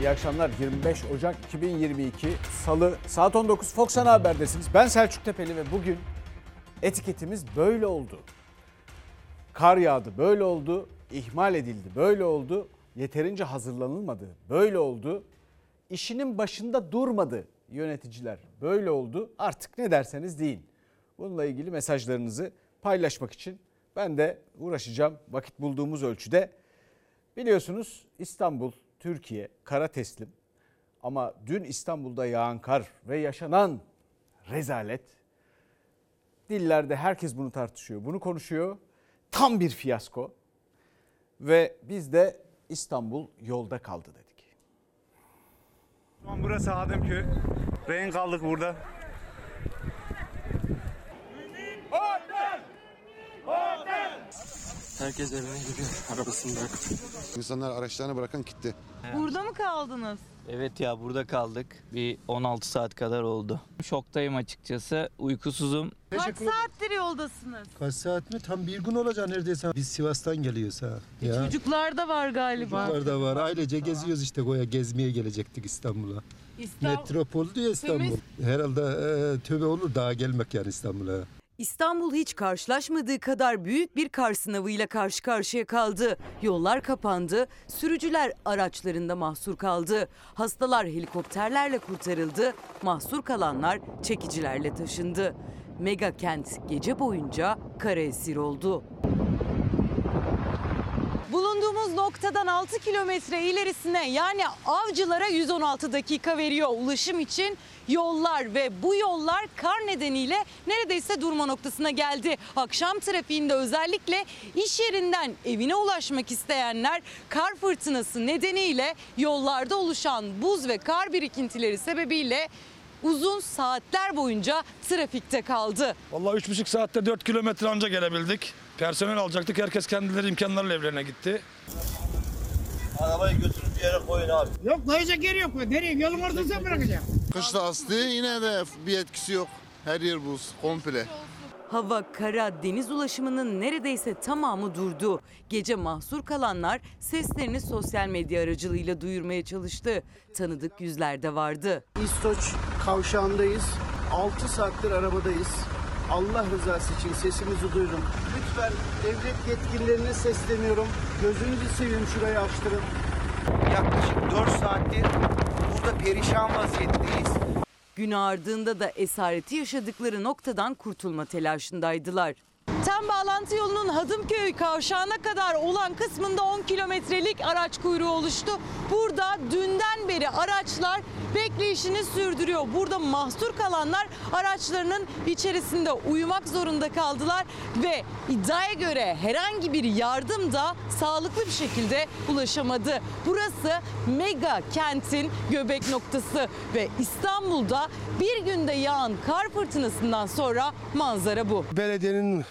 İyi akşamlar. 25 Ocak 2022 Salı saat 19 Fox Ana Haber'desiniz. Ben Selçuk Tepeli ve bugün etiketimiz böyle oldu. Kar yağdı böyle oldu, ihmal edildi böyle oldu, yeterince hazırlanılmadı böyle oldu. İşinin başında durmadı yöneticiler böyle oldu. Artık ne derseniz deyin. Bununla ilgili mesajlarınızı paylaşmak için ben de uğraşacağım vakit bulduğumuz ölçüde. Biliyorsunuz İstanbul, Türkiye kara teslim. Ama dün İstanbul'da yağan kar ve yaşanan rezalet dillerde herkes bunu tartışıyor, bunu konuşuyor. Tam bir fiyasko. Ve biz de İstanbul yolda kaldı dedik. Şu an burası Ademköy. Rehin kaldık burada. Herkes evine gidiyor arabasını bırakıp. İnsanlar araçlarını bırakın gitti. Burada mı kaldınız? Evet ya burada kaldık. Bir 16 saat kadar oldu. Şoktayım açıkçası. Uykusuzum. Kaç saattir yoldasınız? Kaç saat mi? Tam bir gün olacak neredeyse. Biz Sivas'tan geliyoruz ha. Ya. Çocuklar da var galiba. Çocuklar da var. Ailece geziyoruz işte Goya gezmeye gelecektik İstanbul'a. İstanbul. Metropol diyor İstanbul. Herhalde e, tövbe olur daha gelmek yani İstanbul'a. İstanbul hiç karşılaşmadığı kadar büyük bir kar sınavıyla karşı karşıya kaldı. Yollar kapandı, sürücüler araçlarında mahsur kaldı. Hastalar helikopterlerle kurtarıldı, mahsur kalanlar çekicilerle taşındı. Mega kent gece boyunca kara esir oldu. Bulunduğumuz noktadan 6 kilometre ilerisine yani avcılara 116 dakika veriyor ulaşım için yollar ve bu yollar kar nedeniyle neredeyse durma noktasına geldi. Akşam trafiğinde özellikle iş yerinden evine ulaşmak isteyenler kar fırtınası nedeniyle yollarda oluşan buz ve kar birikintileri sebebiyle uzun saatler boyunca trafikte kaldı. Vallahi üç buçuk saatte 4 kilometre anca gelebildik. Personel alacaktık. Herkes kendileri imkanlarıyla evlerine gitti. Arabayı götürüp bir yere koyun abi. Yok koyacak yer yok. Nereye? Yolun ortasına bırakacağım. Kışta aslı yine de bir etkisi yok. Her yer buz komple. Hava, kara, deniz ulaşımının neredeyse tamamı durdu. Gece mahsur kalanlar seslerini sosyal medya aracılığıyla duyurmaya çalıştı. Tanıdık yüzler de vardı. İstoç kavşağındayız. 6 saattir arabadayız. Allah rızası için sesimizi duyurun. Lütfen devlet yetkililerine sesleniyorum. Gözünüzü seveyim şurayı açtırın. Yaklaşık 4 saattir burada perişan vaziyetteyiz. Gün ardında da esareti yaşadıkları noktadan kurtulma telaşındaydılar. Tem bağlantı yolunun Hadımköy kavşağına kadar olan kısmında 10 kilometrelik araç kuyruğu oluştu. Burada dünden beri araçlar bekleyişini sürdürüyor. Burada mahsur kalanlar araçlarının içerisinde uyumak zorunda kaldılar ve iddiaya göre herhangi bir yardım da sağlıklı bir şekilde ulaşamadı. Burası mega kentin göbek noktası ve İstanbul'da bir günde yağan kar fırtınasından sonra manzara bu. Belediyenin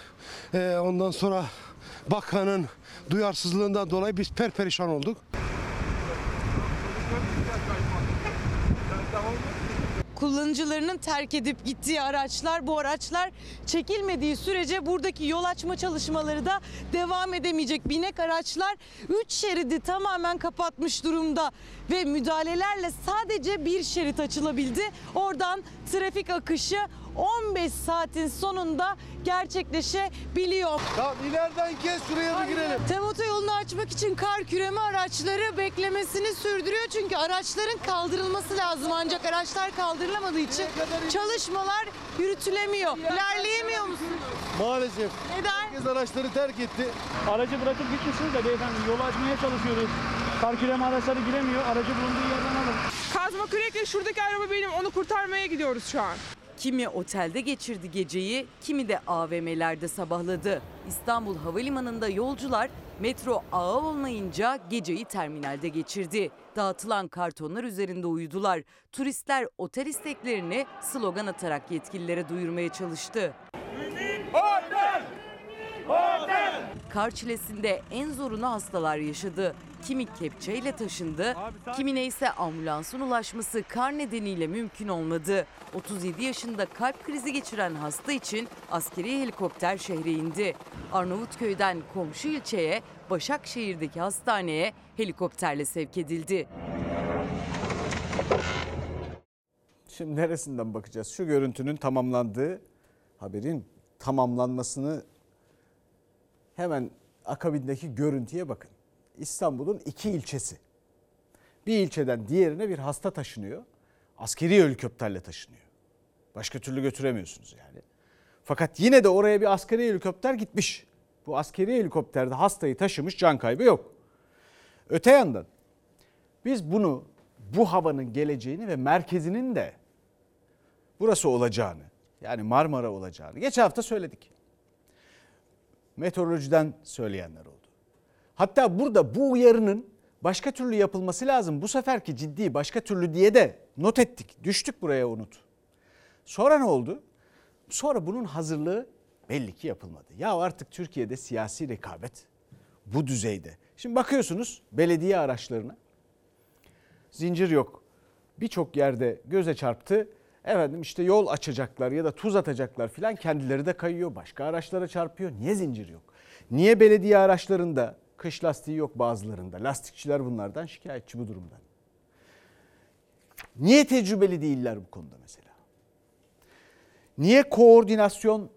e, ondan sonra bakanın duyarsızlığından dolayı biz perperişan olduk. kullanıcılarının terk edip gittiği araçlar bu araçlar çekilmediği sürece buradaki yol açma çalışmaları da devam edemeyecek. Binek araçlar 3 şeridi tamamen kapatmış durumda ve müdahalelerle sadece bir şerit açılabildi. Oradan trafik akışı 15 saatin sonunda gerçekleşebiliyor. Tamam ileriden kes şuraya bir girelim. Tem otoyolunu açmak için kar küreme araçları beklemesini sürdürüyor. Çünkü araçların kaldırılması lazım. Ancak araçlar kaldırılamadığı için çalışmalar yürütülemiyor. İlerleyemiyor musunuz? Maalesef. Neden? Herkes araçları terk etti. Aracı bırakıp gitmişsiniz de beyefendi yolu açmaya çalışıyoruz. Kar küreme araçları giremiyor. Aracı bulunduğu yerden alın. Kazma kürekle şuradaki araba benim onu kurtarmaya gidiyoruz şu an. Kimi otelde geçirdi geceyi, kimi de AVM'lerde sabahladı. İstanbul Havalimanı'nda yolcular metro ağı olmayınca geceyi terminalde geçirdi. Dağıtılan kartonlar üzerinde uyudular. Turistler otel isteklerini slogan atarak yetkililere duyurmaya çalıştı. Kar çilesinde en zorunu hastalar yaşadı. Kimi kepçeyle taşındı, kimine ise ambulansın ulaşması kar nedeniyle mümkün olmadı. 37 yaşında kalp krizi geçiren hasta için askeri helikopter şehre indi. Arnavutköy'den komşu ilçeye, Başakşehir'deki hastaneye helikopterle sevk edildi. Şimdi neresinden bakacağız? Şu görüntünün tamamlandığı haberin tamamlanmasını hemen akabindeki görüntüye bakın. İstanbul'un iki ilçesi. Bir ilçeden diğerine bir hasta taşınıyor. Askeri helikopterle taşınıyor. Başka türlü götüremiyorsunuz yani. Fakat yine de oraya bir askeri helikopter gitmiş. Bu askeri helikopterde hastayı taşımış can kaybı yok. Öte yandan biz bunu bu havanın geleceğini ve merkezinin de burası olacağını yani Marmara olacağını geçen hafta söyledik. Meteorolojiden söyleyenler oldu. Hatta burada bu uyarının başka türlü yapılması lazım. Bu seferki ciddi başka türlü diye de not ettik. Düştük buraya unut. Sonra ne oldu? Sonra bunun hazırlığı belli ki yapılmadı. Ya artık Türkiye'de siyasi rekabet bu düzeyde. Şimdi bakıyorsunuz belediye araçlarına. Zincir yok. Birçok yerde göze çarptı. Efendim işte yol açacaklar ya da tuz atacaklar filan kendileri de kayıyor. Başka araçlara çarpıyor. Niye zincir yok? Niye belediye araçlarında kış lastiği yok bazılarında? Lastikçiler bunlardan şikayetçi bu durumdan. Niye tecrübeli değiller bu konuda mesela? Niye koordinasyon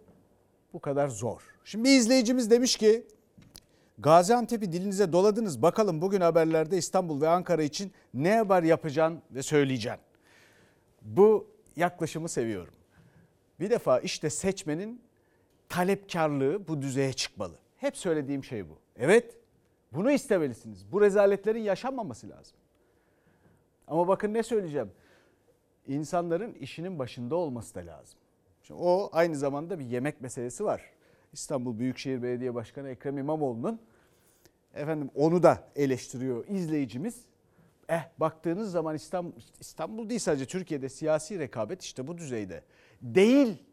bu kadar zor? Şimdi bir izleyicimiz demiş ki Gaziantep'i dilinize doladınız. Bakalım bugün haberlerde İstanbul ve Ankara için ne haber yapacaksın ve söyleyeceksin. Bu yaklaşımı seviyorum. Bir defa işte seçmenin talepkarlığı bu düzeye çıkmalı. Hep söylediğim şey bu. Evet bunu istemelisiniz. Bu rezaletlerin yaşanmaması lazım. Ama bakın ne söyleyeceğim. İnsanların işinin başında olması da lazım. Şimdi o aynı zamanda bir yemek meselesi var. İstanbul Büyükşehir Belediye Başkanı Ekrem İmamoğlu'nun efendim onu da eleştiriyor izleyicimiz. Eh baktığınız zaman İstanbul, İstanbul değil sadece Türkiye'de siyasi rekabet işte bu düzeyde. Değil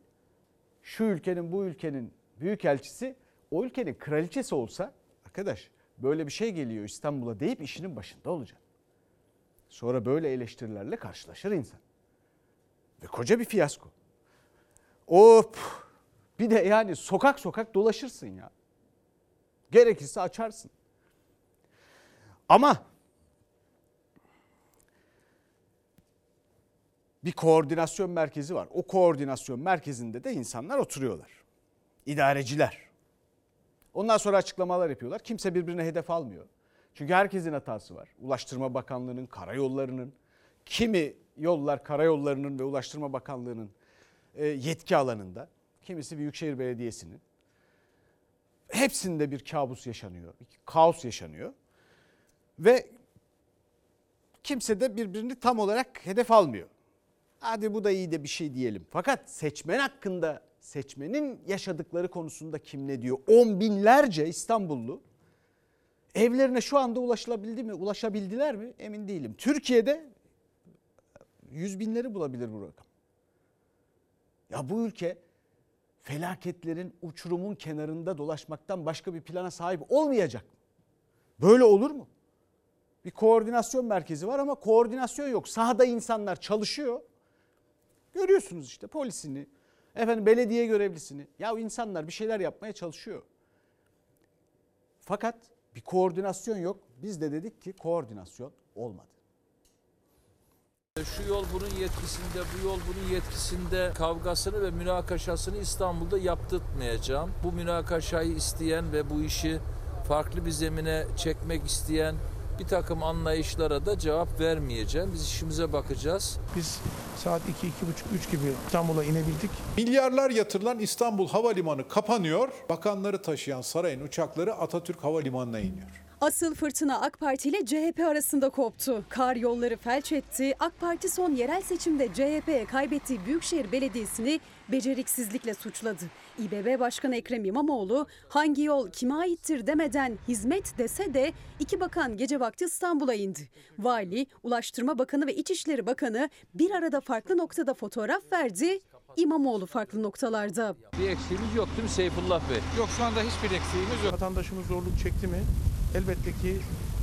şu ülkenin bu ülkenin büyükelçisi o ülkenin kraliçesi olsa arkadaş böyle bir şey geliyor İstanbul'a deyip işinin başında olacak. Sonra böyle eleştirilerle karşılaşır insan. Ve koca bir fiyasko. Hop bir de yani sokak sokak dolaşırsın ya. Gerekirse açarsın. Ama bir koordinasyon merkezi var. O koordinasyon merkezinde de insanlar oturuyorlar. İdareciler. Ondan sonra açıklamalar yapıyorlar. Kimse birbirine hedef almıyor. Çünkü herkesin hatası var. Ulaştırma Bakanlığı'nın, karayollarının, kimi yollar karayollarının ve Ulaştırma Bakanlığı'nın e, yetki alanında. Kimisi Büyükşehir Belediyesi'nin. Hepsinde bir kabus yaşanıyor, kaos yaşanıyor. Ve kimse de birbirini tam olarak hedef almıyor. Hadi bu da iyi de bir şey diyelim. Fakat seçmen hakkında seçmenin yaşadıkları konusunda kim ne diyor? On binlerce İstanbullu evlerine şu anda ulaşılabildi mi? Ulaşabildiler mi? Emin değilim. Türkiye'de yüz binleri bulabilir bu rakam. Ya bu ülke felaketlerin uçurumun kenarında dolaşmaktan başka bir plana sahip olmayacak mı? Böyle olur mu? Bir koordinasyon merkezi var ama koordinasyon yok. Sahada insanlar çalışıyor. Görüyorsunuz işte polisini, efendim belediye görevlisini. Ya insanlar bir şeyler yapmaya çalışıyor. Fakat bir koordinasyon yok. Biz de dedik ki koordinasyon olmadı. Şu yol bunun yetkisinde, bu yol bunun yetkisinde kavgasını ve münakaşasını İstanbul'da yaptırtmayacağım. Bu münakaşayı isteyen ve bu işi farklı bir zemine çekmek isteyen bir takım anlayışlara da cevap vermeyeceğim. Biz işimize bakacağız. Biz saat 2 buçuk 3 gibi İstanbul'a inebildik. Milyarlar yatırılan İstanbul Havalimanı kapanıyor. Bakanları taşıyan sarayın uçakları Atatürk Havalimanı'na iniyor. Asıl fırtına AK Parti ile CHP arasında koptu. Kar yolları felç etti. AK Parti son yerel seçimde CHP'ye kaybettiği Büyükşehir Belediyesi'ni beceriksizlikle suçladı. İBB Başkanı Ekrem İmamoğlu hangi yol kime aittir demeden hizmet dese de iki bakan gece vakti İstanbul'a indi. Vali, Ulaştırma Bakanı ve İçişleri Bakanı bir arada farklı noktada fotoğraf verdi. İmamoğlu farklı noktalarda. Bir eksiğimiz yok değil mi Seyfullah Bey? Yok şu anda hiçbir eksiğimiz yok. Vatandaşımız zorluk çekti mi? Elbette ki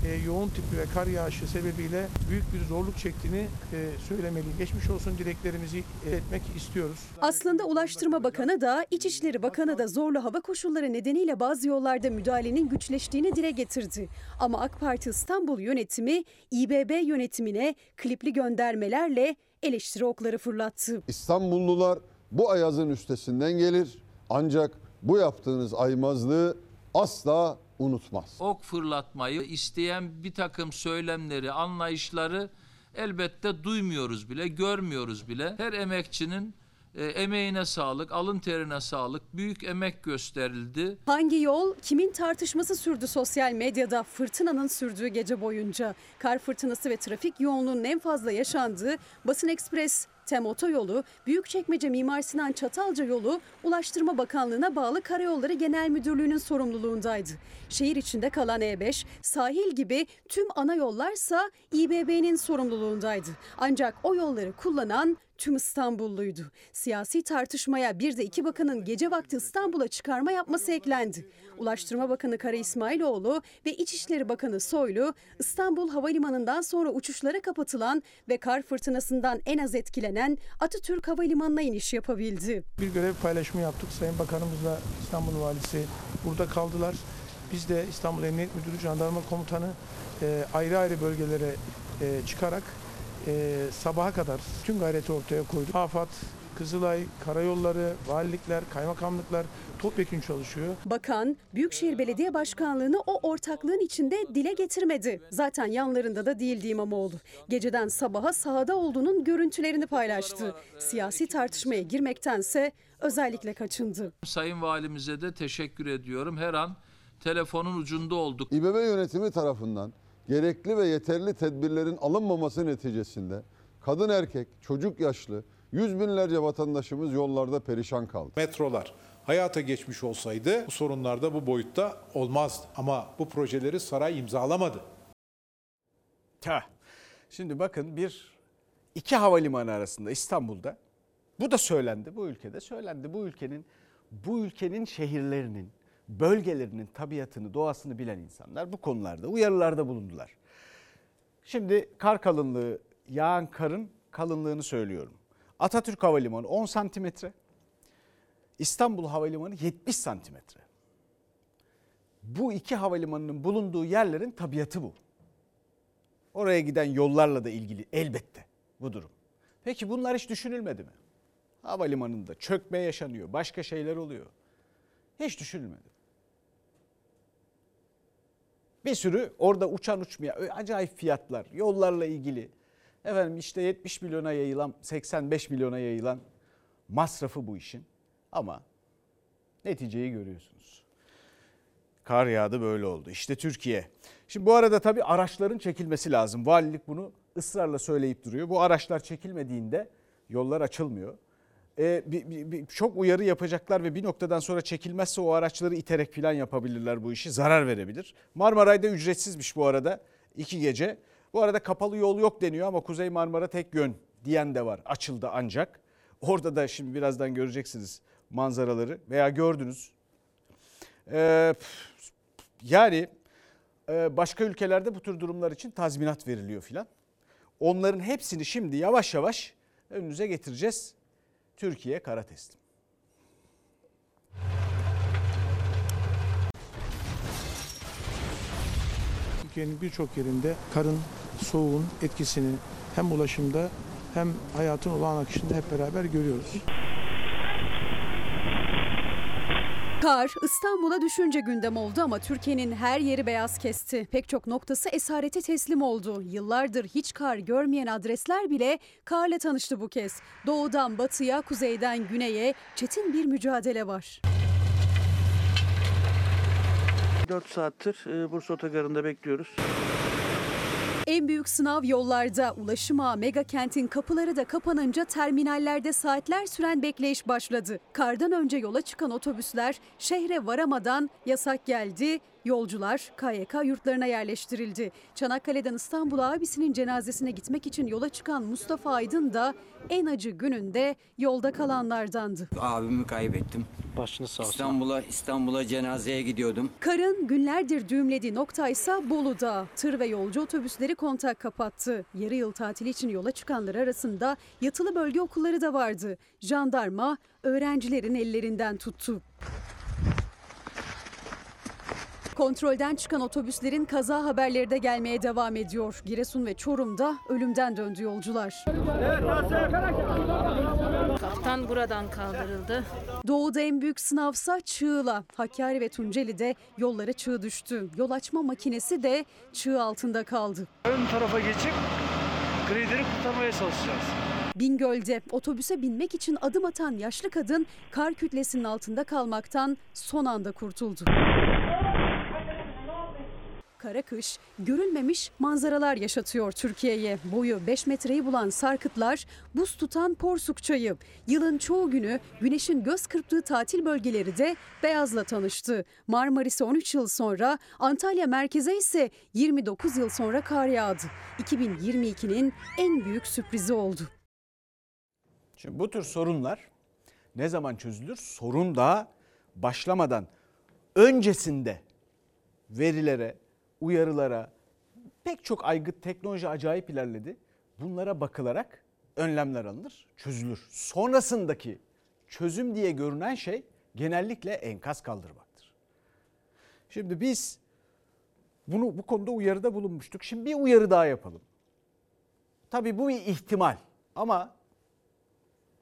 e, yoğun tipi ve kar yağışı sebebiyle büyük bir zorluk çektiğini e, söylemeliyim. Geçmiş olsun dileklerimizi etmek istiyoruz. Aslında Ulaştırma Bakanı da İçişleri Bakanı da zorlu hava koşulları nedeniyle bazı yollarda müdahalenin güçleştiğini dile getirdi. Ama AK Parti İstanbul yönetimi İBB yönetimine klipli göndermelerle eleştiri okları fırlattı. İstanbullular bu ayazın üstesinden gelir. Ancak bu yaptığınız aymazlığı asla unutmaz. Ok fırlatmayı isteyen bir takım söylemleri, anlayışları elbette duymuyoruz bile, görmüyoruz bile. Her emekçinin e, emeğine sağlık, alın terine sağlık, büyük emek gösterildi. Hangi yol, kimin tartışması sürdü sosyal medyada fırtınanın sürdüğü gece boyunca. Kar fırtınası ve trafik yoğunluğunun en fazla yaşandığı Basın Ekspres, Tem Otoyolu, Büyükçekmece Mimar Sinan Çatalca yolu Ulaştırma Bakanlığı'na bağlı Karayolları Genel Müdürlüğü'nün sorumluluğundaydı. Şehir içinde kalan E5, sahil gibi tüm ana yollarsa İBB'nin sorumluluğundaydı. Ancak o yolları kullanan tüm İstanbulluydu. Siyasi tartışmaya bir de iki bakanın gece vakti İstanbul'a çıkarma yapması eklendi. Ulaştırma Bakanı Kara İsmailoğlu ve İçişleri Bakanı Soylu İstanbul Havalimanı'ndan sonra uçuşlara kapatılan ve kar fırtınasından en az etkilenen Atatürk Havalimanı'na iniş yapabildi. Bir görev paylaşımı yaptık. Sayın Bakanımızla İstanbul Valisi burada kaldılar. Biz de İstanbul Emniyet Müdürü, Jandarma Komutanı e, ayrı ayrı bölgelere e, çıkarak e, sabaha kadar tüm gayreti ortaya koyduk. AFAD, Kızılay, Karayolları, valilikler, kaymakamlıklar topyekun çalışıyor. Bakan, Büyükşehir Belediye Başkanlığı'nı o ortaklığın içinde dile getirmedi. Zaten yanlarında da değildi İmamoğlu. Geceden sabaha sahada olduğunun görüntülerini paylaştı. Siyasi tartışmaya girmektense özellikle kaçındı. Sayın Valimize de teşekkür ediyorum. Her an telefonun ucunda olduk. İBB yönetimi tarafından gerekli ve yeterli tedbirlerin alınmaması neticesinde kadın erkek, çocuk yaşlı yüz binlerce vatandaşımız yollarda perişan kaldı. Metrolar hayata geçmiş olsaydı bu sorunlar da bu boyutta olmazdı. Ama bu projeleri saray imzalamadı. Tah. Şimdi bakın bir iki havalimanı arasında İstanbul'da bu da söylendi bu ülkede söylendi bu ülkenin bu ülkenin şehirlerinin bölgelerinin tabiatını doğasını bilen insanlar bu konularda uyarılarda bulundular. Şimdi kar kalınlığı yağan karın kalınlığını söylüyorum. Atatürk Havalimanı 10 santimetre İstanbul Havalimanı 70 santimetre. Bu iki havalimanının bulunduğu yerlerin tabiatı bu. Oraya giden yollarla da ilgili elbette bu durum. Peki bunlar hiç düşünülmedi mi? Havalimanında çökme yaşanıyor, başka şeyler oluyor. Hiç düşünülmedi. Bir sürü orada uçan uçmaya acayip fiyatlar, yollarla ilgili. Efendim işte 70 milyona yayılan, 85 milyona yayılan masrafı bu işin. Ama neticeyi görüyorsunuz. Kar yağdı böyle oldu. İşte Türkiye. Şimdi bu arada tabii araçların çekilmesi lazım. Valilik bunu ısrarla söyleyip duruyor. Bu araçlar çekilmediğinde yollar açılmıyor. Ee, bir, bir, bir, çok uyarı yapacaklar ve bir noktadan sonra çekilmezse o araçları iterek falan yapabilirler bu işi. Zarar verebilir. Marmaray'da ücretsizmiş bu arada iki gece. Bu arada kapalı yol yok deniyor ama Kuzey Marmara tek yön diyen de var. Açıldı ancak. Orada da şimdi birazdan göreceksiniz manzaraları veya gördünüz. Ee, yani e, başka ülkelerde bu tür durumlar için tazminat veriliyor filan. Onların hepsini şimdi yavaş yavaş önünüze getireceğiz. Türkiye kara teslim. Türkiye'nin birçok yerinde karın, soğuğun etkisini hem ulaşımda hem hayatın olağan akışında hep beraber görüyoruz. Kar İstanbul'a düşünce gündem oldu ama Türkiye'nin her yeri beyaz kesti. Pek çok noktası esarete teslim oldu. Yıllardır hiç kar görmeyen adresler bile karla tanıştı bu kez. Doğudan batıya, kuzeyden güneye çetin bir mücadele var. 4 saattir e, Bursa Otogarı'nda bekliyoruz. En büyük sınav yollarda. Ulaşım ağı mega kentin kapıları da kapanınca terminallerde saatler süren bekleyiş başladı. Kardan önce yola çıkan otobüsler şehre varamadan yasak geldi. Yolcular KYK yurtlarına yerleştirildi. Çanakkale'den İstanbul'a abisinin cenazesine gitmek için yola çıkan Mustafa Aydın da en acı gününde yolda kalanlardandı. Abimi kaybettim. Başınız sağ olsun. İstanbul'a İstanbul'a cenazeye gidiyordum. Karın günlerdir düğümlediği noktaysa Bolu'da. Tır ve yolcu otobüsleri kontak kapattı. Yarı yıl tatili için yola çıkanlar arasında yatılı bölge okulları da vardı. Jandarma öğrencilerin ellerinden tuttu. Kontrolden çıkan otobüslerin kaza haberleri de gelmeye devam ediyor. Giresun ve Çorum'da ölümden döndü yolcular. Kaptan buradan kaldırıldı. Doğu'da en büyük sınavsa Çığla. Hakkari ve Tunceli'de yollara çığ düştü. Yol açma makinesi de çığ altında kaldı. Ön tarafa geçip grideri kurtarmaya çalışacağız. Bingöl'de otobüse binmek için adım atan yaşlı kadın kar kütlesinin altında kalmaktan son anda kurtuldu. Kara kış görülmemiş manzaralar yaşatıyor Türkiye'ye. Boyu 5 metreyi bulan sarkıtlar, buz tutan Porsuk çayı. Yılın çoğu günü güneşin göz kırptığı tatil bölgeleri de beyazla tanıştı. Marmaris'e 13 yıl sonra, Antalya merkeze ise 29 yıl sonra kar yağdı. 2022'nin en büyük sürprizi oldu. Şimdi bu tür sorunlar ne zaman çözülür? Sorun daha başlamadan öncesinde verilere, uyarılara pek çok aygıt teknoloji acayip ilerledi. Bunlara bakılarak önlemler alınır, çözülür. Sonrasındaki çözüm diye görünen şey genellikle enkaz kaldırmaktır. Şimdi biz bunu bu konuda uyarıda bulunmuştuk. Şimdi bir uyarı daha yapalım. Tabii bu bir ihtimal ama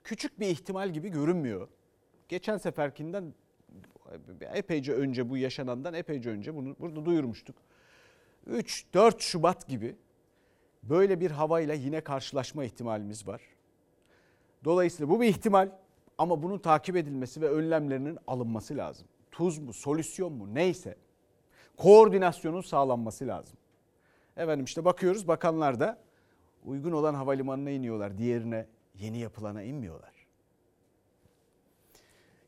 küçük bir ihtimal gibi görünmüyor. Geçen seferkinden epeyce önce bu yaşanandan epeyce önce bunu burada duyurmuştuk. 3-4 Şubat gibi böyle bir havayla yine karşılaşma ihtimalimiz var. Dolayısıyla bu bir ihtimal ama bunun takip edilmesi ve önlemlerinin alınması lazım. Tuz mu, solüsyon mu neyse koordinasyonun sağlanması lazım. Efendim işte bakıyoruz bakanlar da uygun olan havalimanına iniyorlar. Diğerine yeni yapılana inmiyorlar.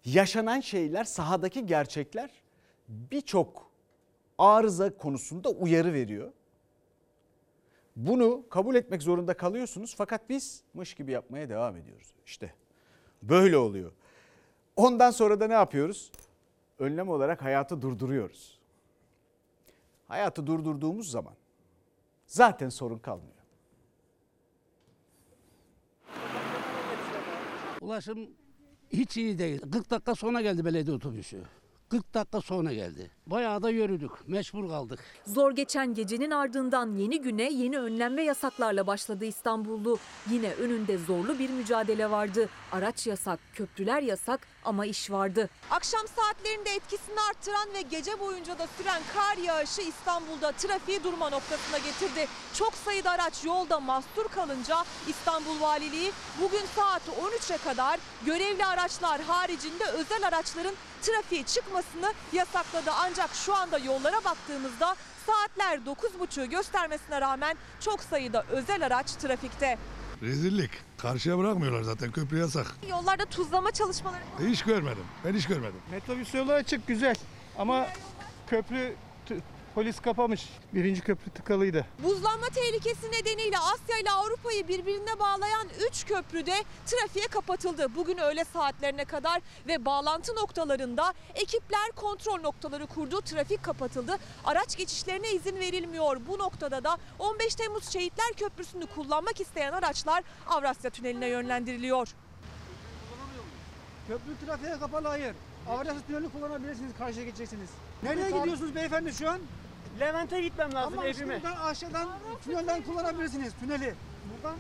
Yaşanan şeyler, sahadaki gerçekler birçok arıza konusunda uyarı veriyor. Bunu kabul etmek zorunda kalıyorsunuz fakat biz mış gibi yapmaya devam ediyoruz. İşte böyle oluyor. Ondan sonra da ne yapıyoruz? Önlem olarak hayatı durduruyoruz. Hayatı durdurduğumuz zaman zaten sorun kalmıyor. Ulaşım hiç iyi değil. 40 dakika sonra geldi belediye otobüsü. 40 dakika sonra geldi. Bayağı da yürüdük. Mecbur kaldık. Zor geçen gecenin ardından yeni güne yeni önlem ve yasaklarla başladı İstanbullu. Yine önünde zorlu bir mücadele vardı. Araç yasak, köprüler yasak ama iş vardı. Akşam saatlerinde etkisini arttıran ve gece boyunca da süren kar yağışı İstanbul'da trafiği durma noktasına getirdi. Çok sayıda araç yolda mahsur kalınca İstanbul Valiliği bugün saat 13'e kadar görevli araçlar haricinde özel araçların trafiğe çıkmasını yasakladı. Ancak şu anda yollara baktığımızda saatler 9.30'u göstermesine rağmen çok sayıda özel araç trafikte. Rezillik. Karşıya bırakmıyorlar zaten köprü yasak. Yollarda tuzlama çalışmaları Hiç görmedim. Ben hiç görmedim. Metrobüs yolu açık güzel ama köprü polis kapamış. Birinci köprü tıkalıydı. Buzlanma tehlikesi nedeniyle Asya ile Avrupa'yı birbirine bağlayan 3 köprüde trafiğe kapatıldı. Bugün öğle saatlerine kadar ve bağlantı noktalarında ekipler kontrol noktaları kurdu. Trafik kapatıldı. Araç geçişlerine izin verilmiyor. Bu noktada da 15 Temmuz Şehitler Köprüsü'nü kullanmak isteyen araçlar Avrasya Tüneli'ne yönlendiriliyor. Köprü trafiğe kapalı hayır. Avrasya Tüneli kullanabilirsiniz, karşıya geçeceksiniz. Nereye gidiyorsunuz beyefendi şu an? Levent'e gitmem lazım Ama evime. Ama aşağıdan, tünelden kullanabilirsiniz tüneli. Buradan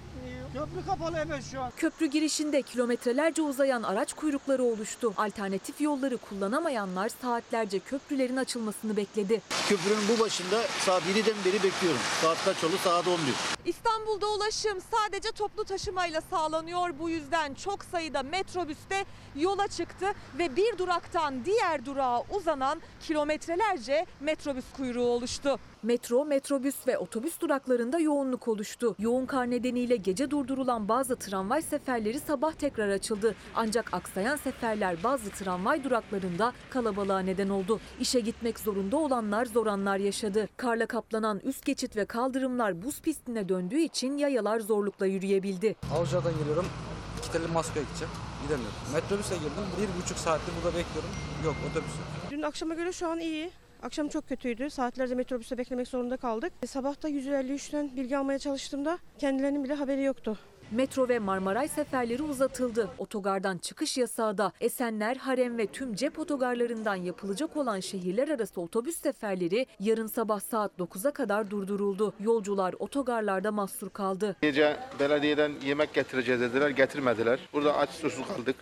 köprü kapalı evet şu an. Köprü girişinde kilometrelerce uzayan araç kuyrukları oluştu. Alternatif yolları kullanamayanlar saatlerce köprülerin açılmasını bekledi. Köprünün bu başında saat 7'den beri bekliyorum. Saat kaç oldu? Saat 11. İstanbul'da ulaşım sadece toplu taşımayla sağlanıyor. Bu yüzden çok sayıda metrobüste yola çıktı ve bir duraktan diğer durağa uzanan kilometrelerce metrobüs kuyruğu oluştu. Metro, metrobüs ve otobüs duraklarında yoğunluk oluştu. Yoğun kar nedeniyle gece durdurulan bazı tramvay seferleri sabah tekrar açıldı. Ancak aksayan seferler bazı tramvay duraklarında kalabalığa neden oldu. İşe gitmek zorunda olanlar zor anlar yaşadı. Karla kaplanan üst geçit ve kaldırımlar buz pistine döndüğü için yayalar zorlukla yürüyebildi. Avcılar'dan geliyorum. İki tane Moskova gideceğim. Gidemiyorum. Metrobüse girdim. Bir buçuk saattir burada bekliyorum. Yok otobüs yok. Dün akşama göre şu an iyi. Akşam çok kötüydü. Saatlerce metrobüste beklemek zorunda kaldık. Sabah da 153'ten bilgi almaya çalıştığımda kendilerinin bile haberi yoktu. Metro ve Marmaray seferleri uzatıldı. Otogardan çıkış yasağı da Esenler, Harem ve tüm cep otogarlarından yapılacak olan şehirler arası otobüs seferleri yarın sabah saat 9'a kadar durduruldu. Yolcular otogarlarda mahsur kaldı. Gece belediyeden yemek getireceğiz dediler, getirmediler. Burada aç susuz kaldık.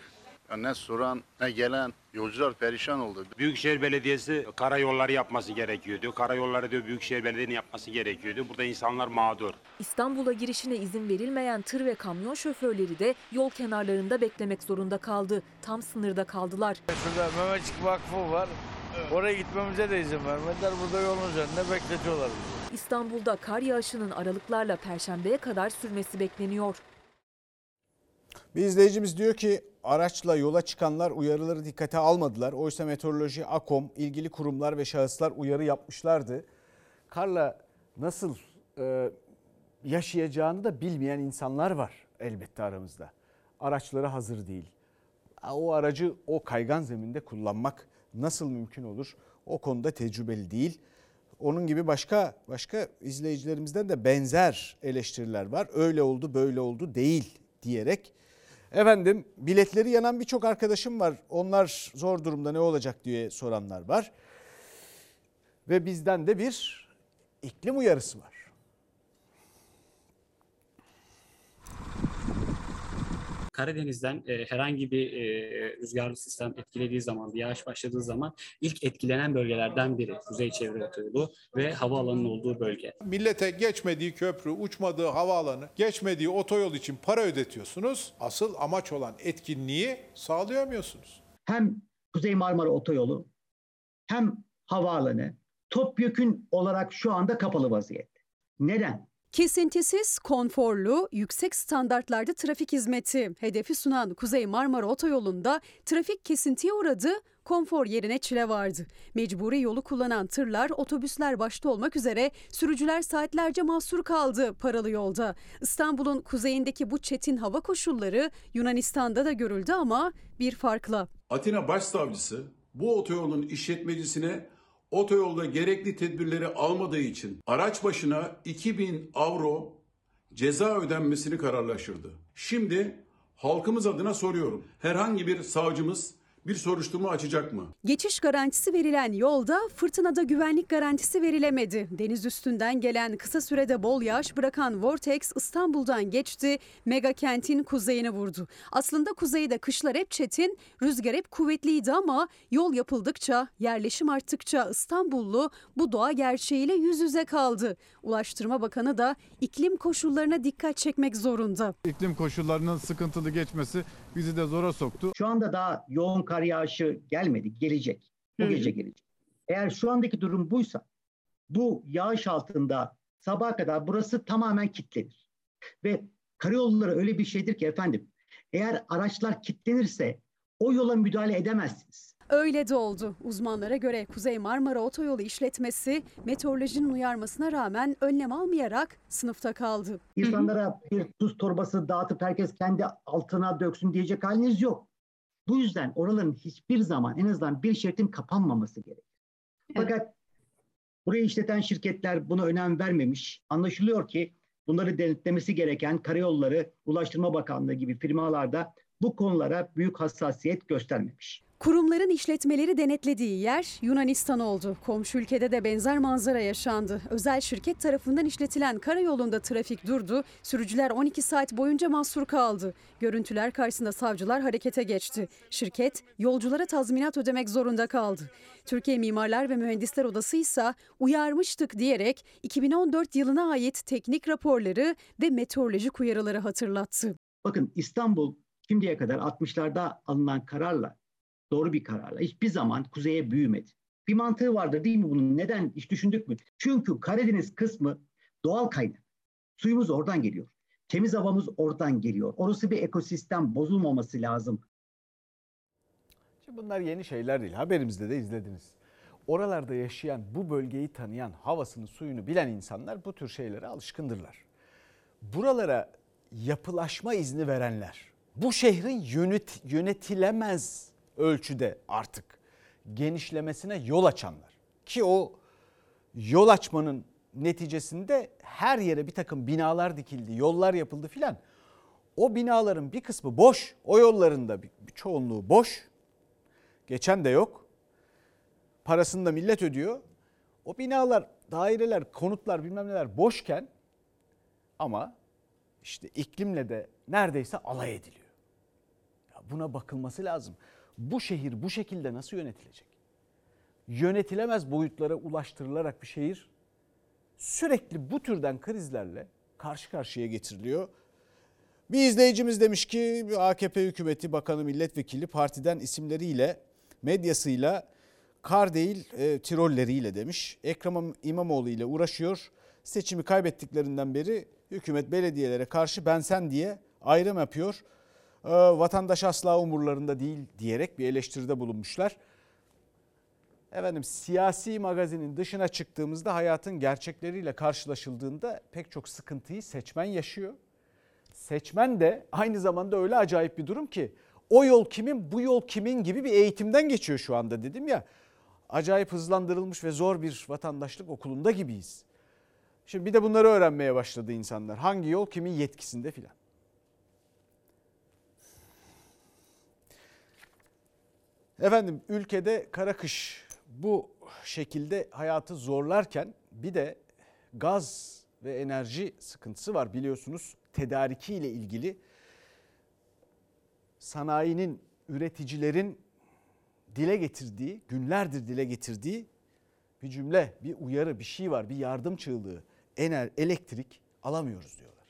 Ne soran ne gelen yolcular perişan oldu. Büyükşehir Belediyesi karayolları yapması gerekiyordu. Karayolları diyor Büyükşehir Belediye'nin yapması gerekiyordu. Burada insanlar mağdur. İstanbul'a girişine izin verilmeyen tır ve kamyon şoförleri de yol kenarlarında beklemek zorunda kaldı. Tam sınırda kaldılar. Şurada Mehmetçik Vakfı var. Oraya gitmemize de izin vermediler. Burada yolun üzerinde bekletiyorlar bizi. İstanbul'da kar yağışının aralıklarla perşembeye kadar sürmesi bekleniyor. Bir izleyicimiz diyor ki araçla yola çıkanlar uyarıları dikkate almadılar. Oysa meteoroloji, AKOM, ilgili kurumlar ve şahıslar uyarı yapmışlardı. Karla nasıl e, yaşayacağını da bilmeyen insanlar var elbette aramızda. Araçları hazır değil. O aracı o kaygan zeminde kullanmak nasıl mümkün olur? O konuda tecrübeli değil. Onun gibi başka başka izleyicilerimizden de benzer eleştiriler var. Öyle oldu, böyle oldu değil diyerek Efendim biletleri yanan birçok arkadaşım var. Onlar zor durumda ne olacak diye soranlar var. Ve bizden de bir iklim uyarısı var. Karadeniz'den e, herhangi bir e, rüzgarlı sistem etkilediği zaman, bir yağış başladığı zaman ilk etkilenen bölgelerden biri Kuzey Çevre Otoyolu ve havaalanının olduğu bölge. Millete geçmediği köprü, uçmadığı havaalanı, geçmediği otoyol için para ödetiyorsunuz. Asıl amaç olan etkinliği sağlayamıyorsunuz. Hem Kuzey Marmara Otoyolu hem havaalanı topyekün olarak şu anda kapalı vaziyette. Neden? Kesintisiz, konforlu, yüksek standartlarda trafik hizmeti hedefi sunan Kuzey Marmara Otoyolu'nda trafik kesintiye uğradı, konfor yerine çile vardı. Mecburi yolu kullanan tırlar, otobüsler başta olmak üzere sürücüler saatlerce mahsur kaldı paralı yolda. İstanbul'un kuzeyindeki bu çetin hava koşulları Yunanistan'da da görüldü ama bir farkla. Atina Başsavcısı bu otoyolun işletmecisine otoyolda gerekli tedbirleri almadığı için araç başına 2000 avro ceza ödenmesini kararlaştırdı. Şimdi halkımız adına soruyorum. Herhangi bir savcımız bir soruşturma açacak mı? Geçiş garantisi verilen yolda fırtınada güvenlik garantisi verilemedi. Deniz üstünden gelen kısa sürede bol yağış bırakan Vortex İstanbul'dan geçti, mega kentin kuzeyine vurdu. Aslında kuzeyde kışlar hep çetin, rüzgar hep kuvvetliydi ama yol yapıldıkça, yerleşim arttıkça İstanbullu bu doğa gerçeğiyle yüz yüze kaldı. Ulaştırma Bakanı da iklim koşullarına dikkat çekmek zorunda. İklim koşullarının sıkıntılı geçmesi bizi de zora soktu. Şu anda daha yoğun kar yağışı gelmedi, gelecek. Bu gece gelecek. Eğer şu andaki durum buysa bu yağış altında sabaha kadar burası tamamen kilitlenir. Ve karayolları öyle bir şeydir ki efendim eğer araçlar kilitlenirse o yola müdahale edemezsiniz. Öyle de oldu. Uzmanlara göre Kuzey Marmara Otoyolu işletmesi meteorolojinin uyarmasına rağmen önlem almayarak sınıfta kaldı. İnsanlara bir tuz torbası dağıtıp herkes kendi altına döksün diyecek haliniz yok. Bu yüzden oraların hiçbir zaman en azından bir şeritin kapanmaması gerekir. Fakat burayı işleten şirketler buna önem vermemiş. Anlaşılıyor ki bunları denetlemesi gereken Karayolları, Ulaştırma Bakanlığı gibi firmalarda bu konulara büyük hassasiyet göstermemiş. Kurumların işletmeleri denetlediği yer Yunanistan oldu. Komşu ülkede de benzer manzara yaşandı. Özel şirket tarafından işletilen karayolunda trafik durdu. Sürücüler 12 saat boyunca mahsur kaldı. Görüntüler karşısında savcılar harekete geçti. Şirket yolculara tazminat ödemek zorunda kaldı. Türkiye Mimarlar ve Mühendisler Odası ise uyarmıştık diyerek 2014 yılına ait teknik raporları ve meteorolojik uyarıları hatırlattı. Bakın İstanbul şimdiye kadar 60'larda alınan kararla doğru bir kararla hiçbir zaman kuzeye büyümedi. Bir mantığı vardır değil mi bunun? Neden? Hiç düşündük mü? Çünkü Karadeniz kısmı doğal kaynak. Suyumuz oradan geliyor. Temiz havamız oradan geliyor. Orası bir ekosistem bozulmaması lazım. Şimdi bunlar yeni şeyler değil. Haberimizde de izlediniz. Oralarda yaşayan, bu bölgeyi tanıyan, havasını, suyunu bilen insanlar bu tür şeylere alışkındırlar. Buralara yapılaşma izni verenler, bu şehrin yönet, yönetilemez ölçüde artık genişlemesine yol açanlar ki o yol açmanın neticesinde her yere bir takım binalar dikildi, yollar yapıldı filan. O binaların bir kısmı boş. O yollarında bir, bir çoğunluğu boş. Geçen de yok. Parasını da millet ödüyor. O binalar, daireler, konutlar bilmem neler boşken ama işte iklimle de neredeyse alay ediliyor. Ya buna bakılması lazım. Bu şehir bu şekilde nasıl yönetilecek? Yönetilemez boyutlara ulaştırılarak bir şehir sürekli bu türden krizlerle karşı karşıya getiriliyor. Bir izleyicimiz demiş ki AKP hükümeti, bakanı, milletvekili partiden isimleriyle, medyasıyla kar değil e, tirolleriyle demiş. Ekrem İmamoğlu ile uğraşıyor. Seçimi kaybettiklerinden beri hükümet belediyelere karşı ben sen diye ayrım yapıyor. E, vatandaş asla umurlarında değil diyerek bir eleştiride bulunmuşlar. Efendim siyasi magazinin dışına çıktığımızda hayatın gerçekleriyle karşılaşıldığında pek çok sıkıntıyı seçmen yaşıyor. Seçmen de aynı zamanda öyle acayip bir durum ki o yol kimin bu yol kimin gibi bir eğitimden geçiyor şu anda dedim ya. Acayip hızlandırılmış ve zor bir vatandaşlık okulunda gibiyiz. Şimdi bir de bunları öğrenmeye başladı insanlar. Hangi yol kimin yetkisinde filan. Efendim ülkede kara kış bu şekilde hayatı zorlarken bir de gaz ve enerji sıkıntısı var biliyorsunuz. Tedariki ile ilgili sanayinin, üreticilerin dile getirdiği, günlerdir dile getirdiği bir cümle, bir uyarı, bir şey var, bir yardım çığlığı. Ener, elektrik alamıyoruz diyorlar.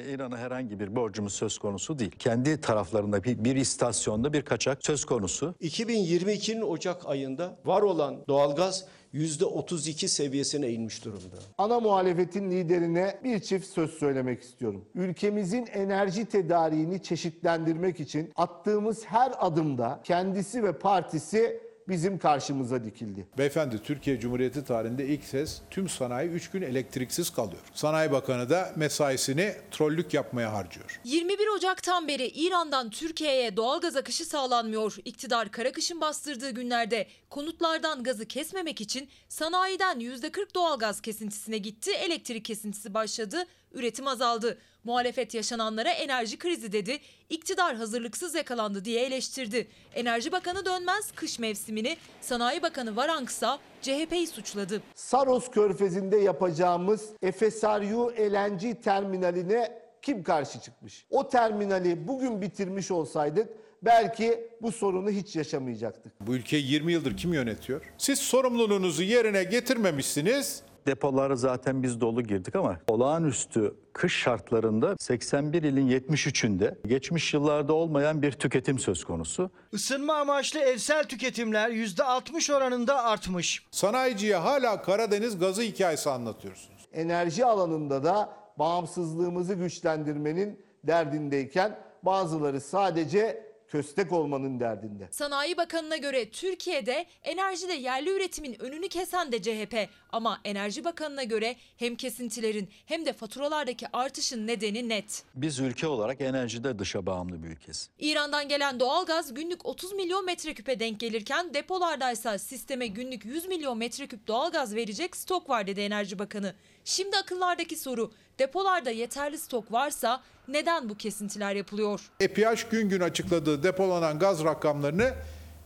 İran'a herhangi bir borcumuz söz konusu değil. Kendi taraflarında bir, bir istasyonda bir kaçak söz konusu. 2022'nin Ocak ayında var olan doğalgaz %32 seviyesine inmiş durumda. Ana muhalefetin liderine bir çift söz söylemek istiyorum. Ülkemizin enerji tedariğini çeşitlendirmek için attığımız her adımda kendisi ve partisi bizim karşımıza dikildi. Beyefendi Türkiye Cumhuriyeti tarihinde ilk kez tüm sanayi 3 gün elektriksiz kalıyor. Sanayi Bakanı da mesaisini trollük yapmaya harcıyor. 21 Ocak'tan beri İran'dan Türkiye'ye doğalgaz akışı sağlanmıyor. İktidar kara kışın bastırdığı günlerde konutlardan gazı kesmemek için sanayiden %40 doğalgaz kesintisine gitti. Elektrik kesintisi başladı, üretim azaldı. Muhalefet yaşananlara enerji krizi dedi. İktidar hazırlıksız yakalandı diye eleştirdi. Enerji Bakanı Dönmez kış mevsimini, Sanayi Bakanı Varanksa CHP'yi suçladı. Saros Körfezi'nde yapacağımız FSRU LNG terminaline kim karşı çıkmış? O terminali bugün bitirmiş olsaydık belki bu sorunu hiç yaşamayacaktık. Bu ülkeyi 20 yıldır kim yönetiyor? Siz sorumluluğunuzu yerine getirmemişsiniz. Depoları zaten biz dolu girdik ama olağanüstü kış şartlarında 81 ilin 73'ünde geçmiş yıllarda olmayan bir tüketim söz konusu. Isınma amaçlı evsel tüketimler %60 oranında artmış. Sanayiciye hala Karadeniz gazı hikayesi anlatıyorsunuz. Enerji alanında da bağımsızlığımızı güçlendirmenin derdindeyken bazıları sadece köstek olmanın derdinde. Sanayi Bakanı'na göre Türkiye'de enerjide yerli üretimin önünü kesen de CHP. Ama Enerji Bakanı'na göre hem kesintilerin hem de faturalardaki artışın nedeni net. Biz ülke olarak enerjide dışa bağımlı bir ülkesi. İran'dan gelen doğalgaz günlük 30 milyon metreküpe denk gelirken depolardaysa sisteme günlük 100 milyon metreküp doğalgaz verecek stok var dedi Enerji Bakanı. Şimdi akıllardaki soru depolarda yeterli stok varsa neden bu kesintiler yapılıyor? EPH gün gün açıkladığı depolanan gaz rakamlarını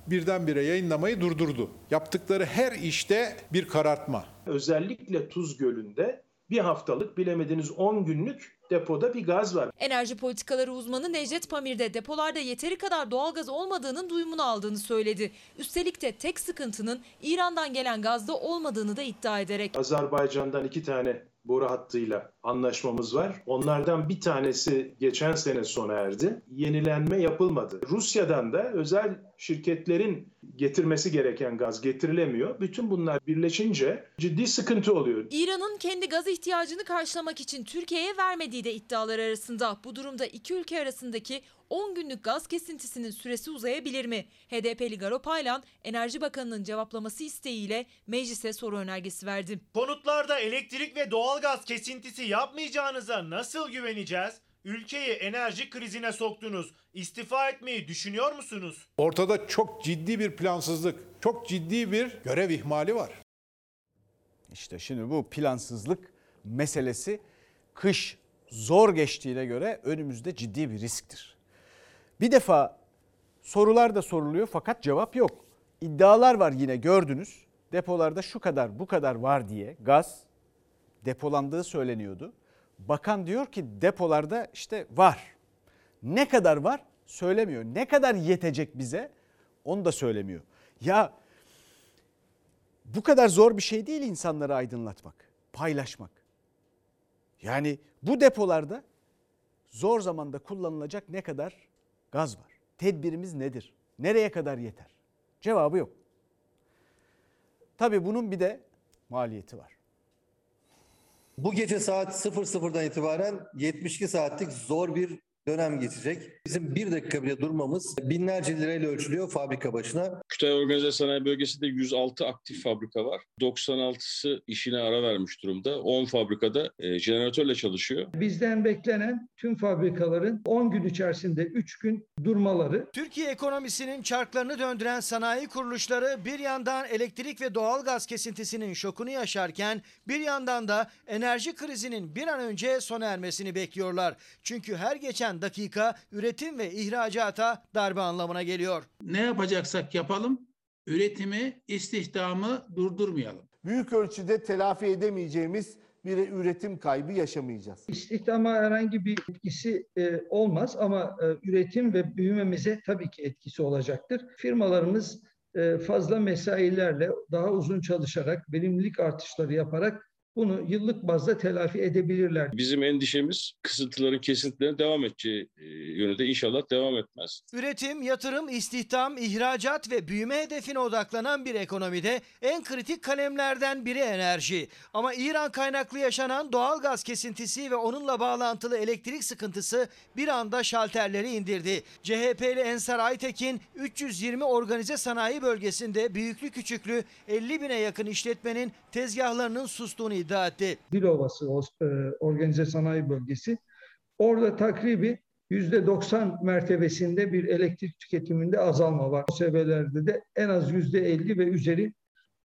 birdenbire yayınlamayı durdurdu. Yaptıkları her işte bir karartma. Özellikle Tuz Gölü'nde bir haftalık bilemediniz 10 günlük depoda bir gaz var. Enerji politikaları uzmanı Necdet Pamir de depolarda yeteri kadar doğalgaz olmadığının duyumunu aldığını söyledi. Üstelik de tek sıkıntının İran'dan gelen gazda olmadığını da iddia ederek. Azerbaycan'dan iki tane boru hattıyla anlaşmamız var. Onlardan bir tanesi geçen sene sona erdi. Yenilenme yapılmadı. Rusya'dan da özel şirketlerin getirmesi gereken gaz getirilemiyor. Bütün bunlar birleşince ciddi sıkıntı oluyor. İran'ın kendi gaz ihtiyacını karşılamak için Türkiye'ye vermediği de iddialar arasında. Bu durumda iki ülke arasındaki 10 günlük gaz kesintisinin süresi uzayabilir mi? HDP'li Garo Paylan, Enerji Bakanı'nın cevaplaması isteğiyle meclise soru önergesi verdi. Konutlarda elektrik ve doğalgaz kesintisi yapmayacağınıza nasıl güveneceğiz? Ülkeyi enerji krizine soktunuz. İstifa etmeyi düşünüyor musunuz? Ortada çok ciddi bir plansızlık, çok ciddi bir görev ihmali var. İşte şimdi bu plansızlık meselesi kış zor geçtiğine göre önümüzde ciddi bir risktir. Bir defa sorular da soruluyor fakat cevap yok. İddialar var yine gördünüz. Depolarda şu kadar bu kadar var diye gaz depolandığı söyleniyordu. Bakan diyor ki depolarda işte var. Ne kadar var söylemiyor. Ne kadar yetecek bize onu da söylemiyor. Ya bu kadar zor bir şey değil insanları aydınlatmak, paylaşmak. Yani bu depolarda zor zamanda kullanılacak ne kadar gaz var? Tedbirimiz nedir? Nereye kadar yeter? Cevabı yok. Tabii bunun bir de maliyeti var. Bu gece saat 00'dan itibaren 72 saatlik zor bir dönem geçecek. Bizim bir dakika bile durmamız binlerce lirayla ölçülüyor fabrika başına. Kütahya Organize Sanayi Bölgesi'nde 106 aktif fabrika var. 96'sı işine ara vermiş durumda. 10 fabrikada e, jeneratörle çalışıyor. Bizden beklenen tüm fabrikaların 10 gün içerisinde 3 gün durmaları. Türkiye ekonomisinin çarklarını döndüren sanayi kuruluşları bir yandan elektrik ve doğalgaz kesintisinin şokunu yaşarken bir yandan da enerji krizinin bir an önce sona ermesini bekliyorlar. Çünkü her geçen dakika üretim ve ihracata darbe anlamına geliyor. Ne yapacaksak yapalım, üretimi, istihdamı durdurmayalım. Büyük ölçüde telafi edemeyeceğimiz bir üretim kaybı yaşamayacağız. İstihdama herhangi bir etkisi e, olmaz ama e, üretim ve büyümemize tabii ki etkisi olacaktır. Firmalarımız e, fazla mesailerle daha uzun çalışarak, verimlilik artışları yaparak bunu yıllık bazda telafi edebilirler. Bizim endişemiz kısıntıların kesintilerin devam edeceği e, yönünde inşallah devam etmez. Üretim, yatırım, istihdam, ihracat ve büyüme hedefine odaklanan bir ekonomide en kritik kalemlerden biri enerji. Ama İran kaynaklı yaşanan doğal gaz kesintisi ve onunla bağlantılı elektrik sıkıntısı bir anda şalterleri indirdi. CHP'li Ensar Aytekin 320 organize sanayi bölgesinde büyüklü küçüklü 50 bine yakın işletmenin tezgahlarının sustuğunu iddia etti. Dilovası e, organize sanayi bölgesi. Orada takribi %90 mertebesinde bir elektrik tüketiminde azalma var. O seviyelerde de en az %50 ve üzeri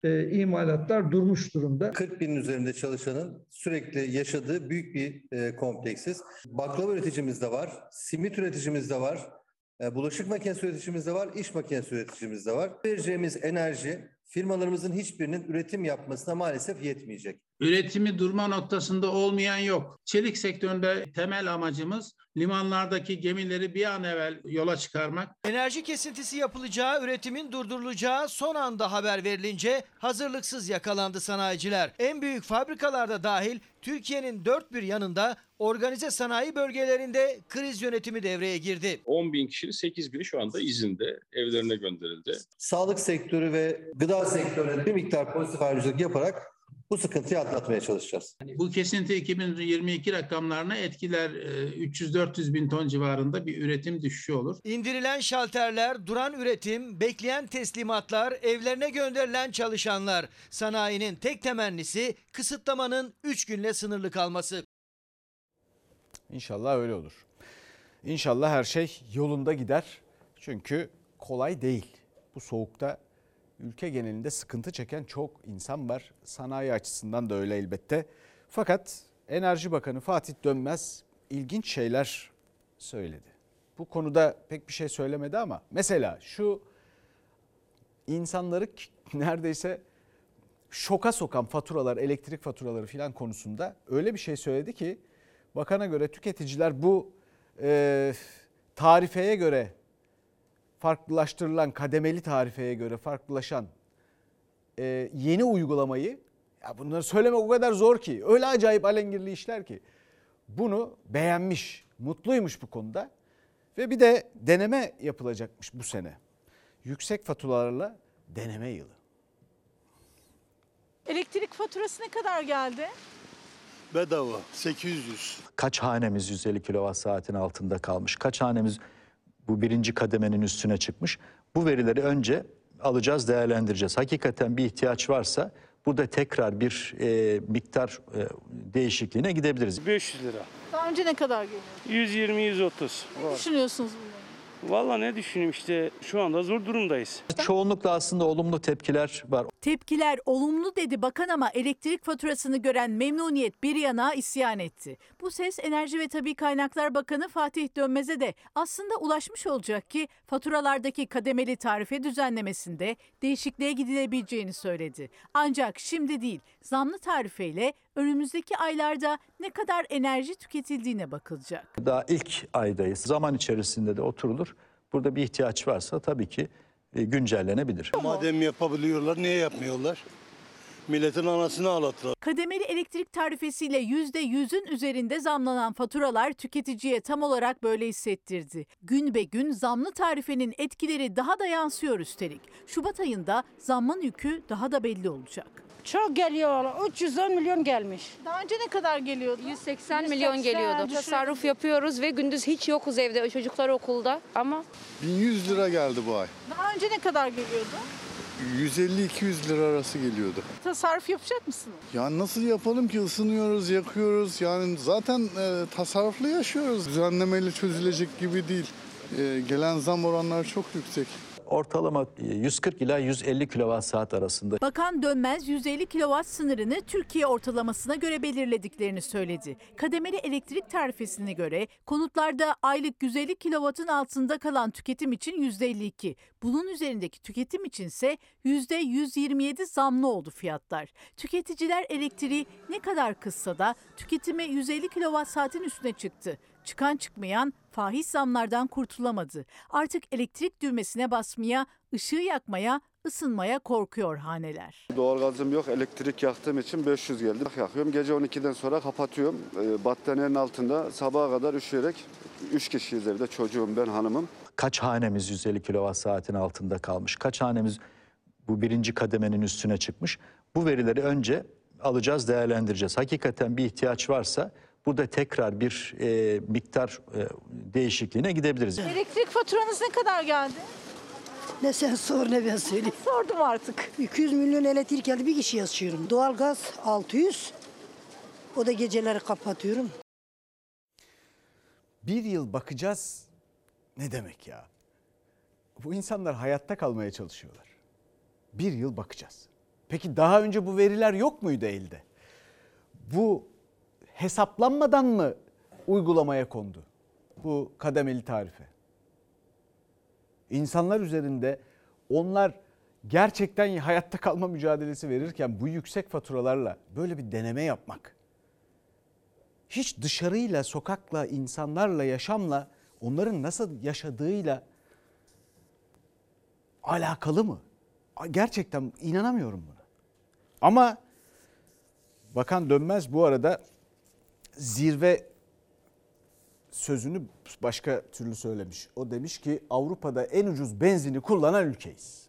e, imalatlar durmuş durumda. 40 binin üzerinde çalışanın sürekli yaşadığı büyük bir e, kompleksiz. Baklava üreticimiz de var, simit üreticimiz de var, e, bulaşık makinesi üreticimiz de var, iş makinesi üreticimiz de var. Vereceğimiz enerji firmalarımızın hiçbirinin üretim yapmasına maalesef yetmeyecek. Üretimi durma noktasında olmayan yok. Çelik sektöründe temel amacımız limanlardaki gemileri bir an evvel yola çıkarmak. Enerji kesintisi yapılacağı, üretimin durdurulacağı son anda haber verilince hazırlıksız yakalandı sanayiciler. En büyük fabrikalarda dahil Türkiye'nin dört bir yanında organize sanayi bölgelerinde kriz yönetimi devreye girdi. 10 bin kişinin 8 bini şu anda izinde, evlerine gönderildi. Sağlık sektörü ve gıda sektörüne bir miktar pozitif ayrıcalık yaparak bu sıkıntıyı atlatmaya çalışacağız. Bu kesinti 2022 rakamlarına etkiler e, 300-400 bin ton civarında bir üretim düşüşü olur. İndirilen şalterler, duran üretim, bekleyen teslimatlar, evlerine gönderilen çalışanlar. Sanayinin tek temennisi kısıtlamanın 3 günle sınırlı kalması. İnşallah öyle olur. İnşallah her şey yolunda gider. Çünkü kolay değil. Bu soğukta ülke genelinde sıkıntı çeken çok insan var. Sanayi açısından da öyle elbette. Fakat Enerji Bakanı Fatih Dönmez ilginç şeyler söyledi. Bu konuda pek bir şey söylemedi ama mesela şu insanları neredeyse şoka sokan faturalar, elektrik faturaları filan konusunda öyle bir şey söyledi ki bakana göre tüketiciler bu e, tarifeye göre farklılaştırılan kademeli tarifeye göre farklılaşan e, yeni uygulamayı ya bunları söylemek o kadar zor ki öyle acayip alengirli işler ki bunu beğenmiş, mutluymuş bu konuda ve bir de deneme yapılacakmış bu sene. Yüksek faturalarla deneme yılı. Elektrik faturası ne kadar geldi? Bedava 800. Kaç hanemiz 150 kilowatt saatin altında kalmış? Kaç hanemiz bu birinci kademenin üstüne çıkmış? Bu verileri önce alacağız, değerlendireceğiz. Hakikaten bir ihtiyaç varsa burada tekrar bir e, miktar e, değişikliğine gidebiliriz. 500 lira. Daha önce ne kadar geliyordu? 120-130. Ne düşünüyorsunuz bundan? Valla ne düşüneyim işte şu anda zor durumdayız. Çoğunlukla aslında olumlu tepkiler var. Tepkiler olumlu dedi bakan ama elektrik faturasını gören memnuniyet bir yana isyan etti. Bu ses Enerji ve Tabi Kaynaklar Bakanı Fatih Dönmez'e de aslında ulaşmış olacak ki faturalardaki kademeli tarife düzenlemesinde değişikliğe gidilebileceğini söyledi. Ancak şimdi değil zamlı tarifeyle önümüzdeki aylarda ne kadar enerji tüketildiğine bakılacak. Daha ilk aydayız. Zaman içerisinde de oturulur. Burada bir ihtiyaç varsa tabii ki e, güncellenebilir. Madem yapabiliyorlar niye yapmıyorlar? Milletin anasını ağlattılar. Kademeli elektrik tarifesiyle %100'ün üzerinde zamlanan faturalar tüketiciye tam olarak böyle hissettirdi. Gün be gün zamlı tarifenin etkileri daha da yansıyor üstelik. Şubat ayında zammın yükü daha da belli olacak. Çok geliyor. 310 milyon gelmiş. Daha önce ne kadar geliyordu? 180 milyon geliyordu. düşün. Tasarruf yapıyoruz ve gündüz hiç yokuz evde. Çocuklar okulda ama 1100 lira geldi bu ay. Daha önce ne kadar geliyordu? 150-200 lira arası geliyordu. Tasarruf yapacak mısınız? Ya nasıl yapalım ki ısınıyoruz, yakıyoruz. Yani zaten e, tasarruflu yaşıyoruz. Düzenlemeyle çözülecek gibi değil. E, gelen zam oranları çok yüksek. Ortalama e, 140 ila 150 kilowatt saat arasında. Bakan Dönmez 150 kW sınırını Türkiye ortalamasına göre belirlediklerini söyledi. Kademeli elektrik tarifesine göre konutlarda aylık 150 kW'ın altında kalan tüketim için %52. Bunun üzerindeki tüketim içinse %127 zamlı oldu fiyatlar. Tüketiciler elektriği ne kadar kıssa da tüketime 150 kW saatin üstüne çıktı. Çıkan çıkmayan fahiş zamlardan kurtulamadı. Artık elektrik düğmesine basmaya, ışığı yakmaya, ısınmaya korkuyor haneler. Doğalgazım yok. Elektrik yaktığım için 500 geldi. Yakıyorum. Gece 12'den sonra kapatıyorum. Ee, Battaniyenin altında sabaha kadar üşüyerek 3 kişiyiz evde. Çocuğum, ben, hanımım. Kaç hanemiz 150 kilowatt saatin altında kalmış? Kaç hanemiz bu birinci kademenin üstüne çıkmış? Bu verileri önce alacağız, değerlendireceğiz. Hakikaten bir ihtiyaç varsa burada tekrar bir e, miktar e, değişikliğine gidebiliriz. Elektrik faturanız ne kadar geldi? Ne sen sor ne ben söyleyeyim. Sordum artık. 200 milyon elektrik geldi bir kişi yaşıyorum. Doğalgaz 600. O da geceleri kapatıyorum. Bir yıl bakacağız ne demek ya? Bu insanlar hayatta kalmaya çalışıyorlar. Bir yıl bakacağız. Peki daha önce bu veriler yok muydu elde? Bu hesaplanmadan mı uygulamaya kondu? Bu kademeli tarife. İnsanlar üzerinde onlar gerçekten hayatta kalma mücadelesi verirken bu yüksek faturalarla böyle bir deneme yapmak hiç dışarıyla, sokakla, insanlarla, yaşamla, onların nasıl yaşadığıyla alakalı mı? Gerçekten inanamıyorum buna. Ama Bakan Dönmez bu arada zirve sözünü başka türlü söylemiş. O demiş ki Avrupa'da en ucuz benzini kullanan ülkeyiz.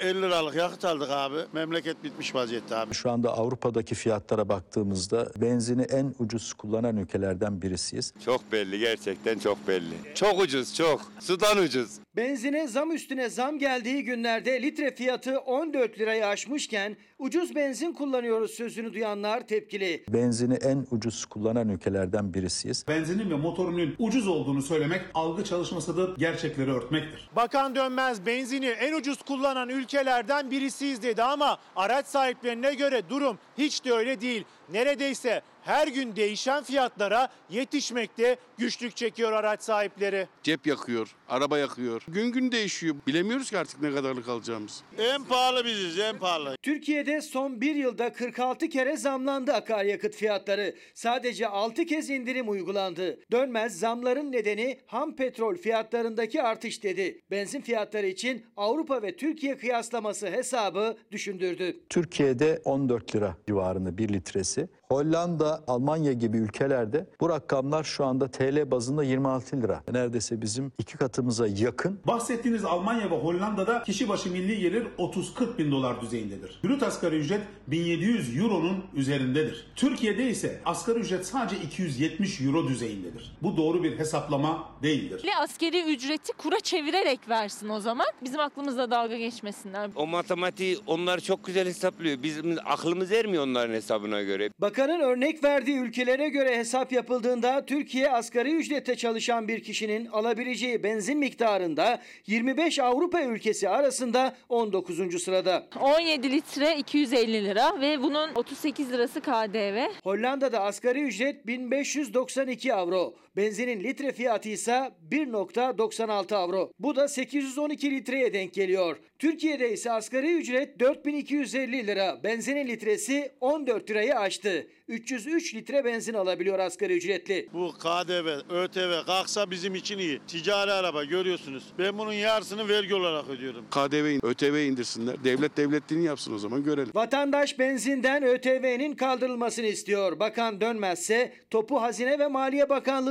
50 liralık yakıt aldık abi. Memleket bitmiş vaziyette abi. Şu anda Avrupa'daki fiyatlara baktığımızda benzini en ucuz kullanan ülkelerden birisiyiz. Çok belli gerçekten çok belli. Çok ucuz çok. Sudan ucuz. Benzine zam üstüne zam geldiği günlerde litre fiyatı 14 lirayı aşmışken ucuz benzin kullanıyoruz sözünü duyanlar tepkili. Benzini en ucuz kullanan ülkelerden birisiyiz. Benzinin ve motorunun ucuz olduğunu söylemek algı çalışmasıdır, gerçekleri örtmektir. Bakan Dönmez benzini en ucuz kullanan ülkelerden birisiyiz dedi ama araç sahiplerine göre durum hiç de öyle değil. Neredeyse her gün değişen fiyatlara yetişmekte güçlük çekiyor araç sahipleri. Cep yakıyor, araba yakıyor. Gün gün değişiyor. Bilemiyoruz ki artık ne kadarlık alacağımız. En pahalı biziz, en pahalı. Türkiye'de son bir yılda 46 kere zamlandı akaryakıt fiyatları. Sadece 6 kez indirim uygulandı. Dönmez zamların nedeni ham petrol fiyatlarındaki artış dedi. Benzin fiyatları için Avrupa ve Türkiye kıyaslaması hesabı düşündürdü. Türkiye'de 14 lira civarında bir litresi tanesi Hollanda, Almanya gibi ülkelerde bu rakamlar şu anda TL bazında 26 lira. Neredeyse bizim iki katımıza yakın. Bahsettiğiniz Almanya ve Hollanda'da kişi başı milli gelir 30-40 bin dolar düzeyindedir. Brüt asgari ücret 1700 euronun üzerindedir. Türkiye'de ise asgari ücret sadece 270 euro düzeyindedir. Bu doğru bir hesaplama değildir. Askeri ücreti kura çevirerek versin o zaman. Bizim aklımızda dalga geçmesinler. O matematiği onlar çok güzel hesaplıyor. Bizim aklımız ermiyor onların hesabına göre. Bakan Bakanın örnek verdiği ülkelere göre hesap yapıldığında Türkiye asgari ücrette çalışan bir kişinin alabileceği benzin miktarında 25 Avrupa ülkesi arasında 19. sırada. 17 litre 250 lira ve bunun 38 lirası KDV. Hollanda'da asgari ücret 1592 avro. Benzinin litre fiyatı ise 1.96 avro. Bu da 812 litreye denk geliyor. Türkiye'de ise asgari ücret 4250 lira. Benzinin litresi 14 lirayı aştı. 303 litre benzin alabiliyor asgari ücretli. Bu KDV, ÖTV kalksa bizim için iyi. Ticari araba görüyorsunuz. Ben bunun yarısını vergi olarak ödüyorum. KDV, ÖTV indirsinler. Devlet devletliğini yapsın o zaman görelim. Vatandaş benzinden ÖTV'nin kaldırılmasını istiyor. Bakan dönmezse topu Hazine ve Maliye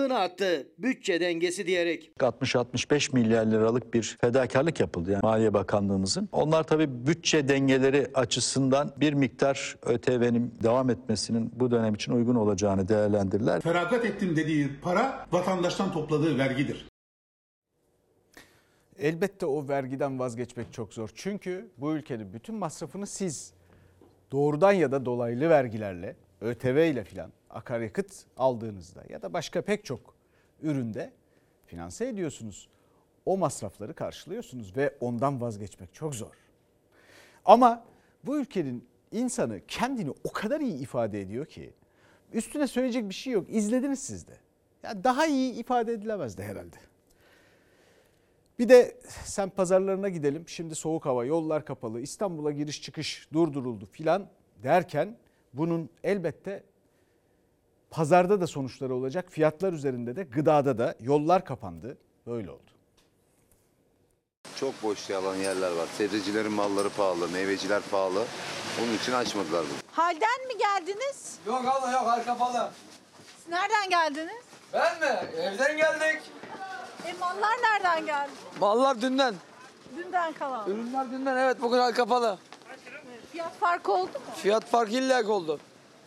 Bakanlığı'na attı. Bütçe dengesi diyerek. 60-65 milyar liralık bir fedakarlık yapıldı yani Maliye Bakanlığımızın. Onlar tabii bütçe dengeleri açısından bir miktar ÖTV'nin devam etmesinin bu dönem için uygun olacağını değerlendirdiler. Feragat ettim dediği para vatandaştan topladığı vergidir. Elbette o vergiden vazgeçmek çok zor. Çünkü bu ülkenin bütün masrafını siz doğrudan ya da dolaylı vergilerle, ÖTV ile filan akaryakıt aldığınızda ya da başka pek çok üründe finanse ediyorsunuz. O masrafları karşılıyorsunuz ve ondan vazgeçmek çok zor. Ama bu ülkenin insanı kendini o kadar iyi ifade ediyor ki üstüne söyleyecek bir şey yok. İzlediniz siz de. Ya daha iyi ifade edilemezdi herhalde. Bir de sen pazarlarına gidelim. Şimdi soğuk hava, yollar kapalı, İstanbul'a giriş çıkış durduruldu filan derken bunun elbette pazarda da sonuçları olacak. Fiyatlar üzerinde de gıdada da yollar kapandı. Böyle oldu. Çok boş yalan yerler var. Sebzecilerin malları pahalı, meyveciler pahalı. Onun için açmadılar bunu. Halden mi geldiniz? Yok abla yok arka kapalı. Siz nereden geldiniz? Ben mi? Evden geldik. E mallar nereden geldi? Mallar dünden. Dünden kalan. Ürünler dünden evet bugün arka kapalı. Fiyat farkı oldu mu? Fiyat farkı illa oldu.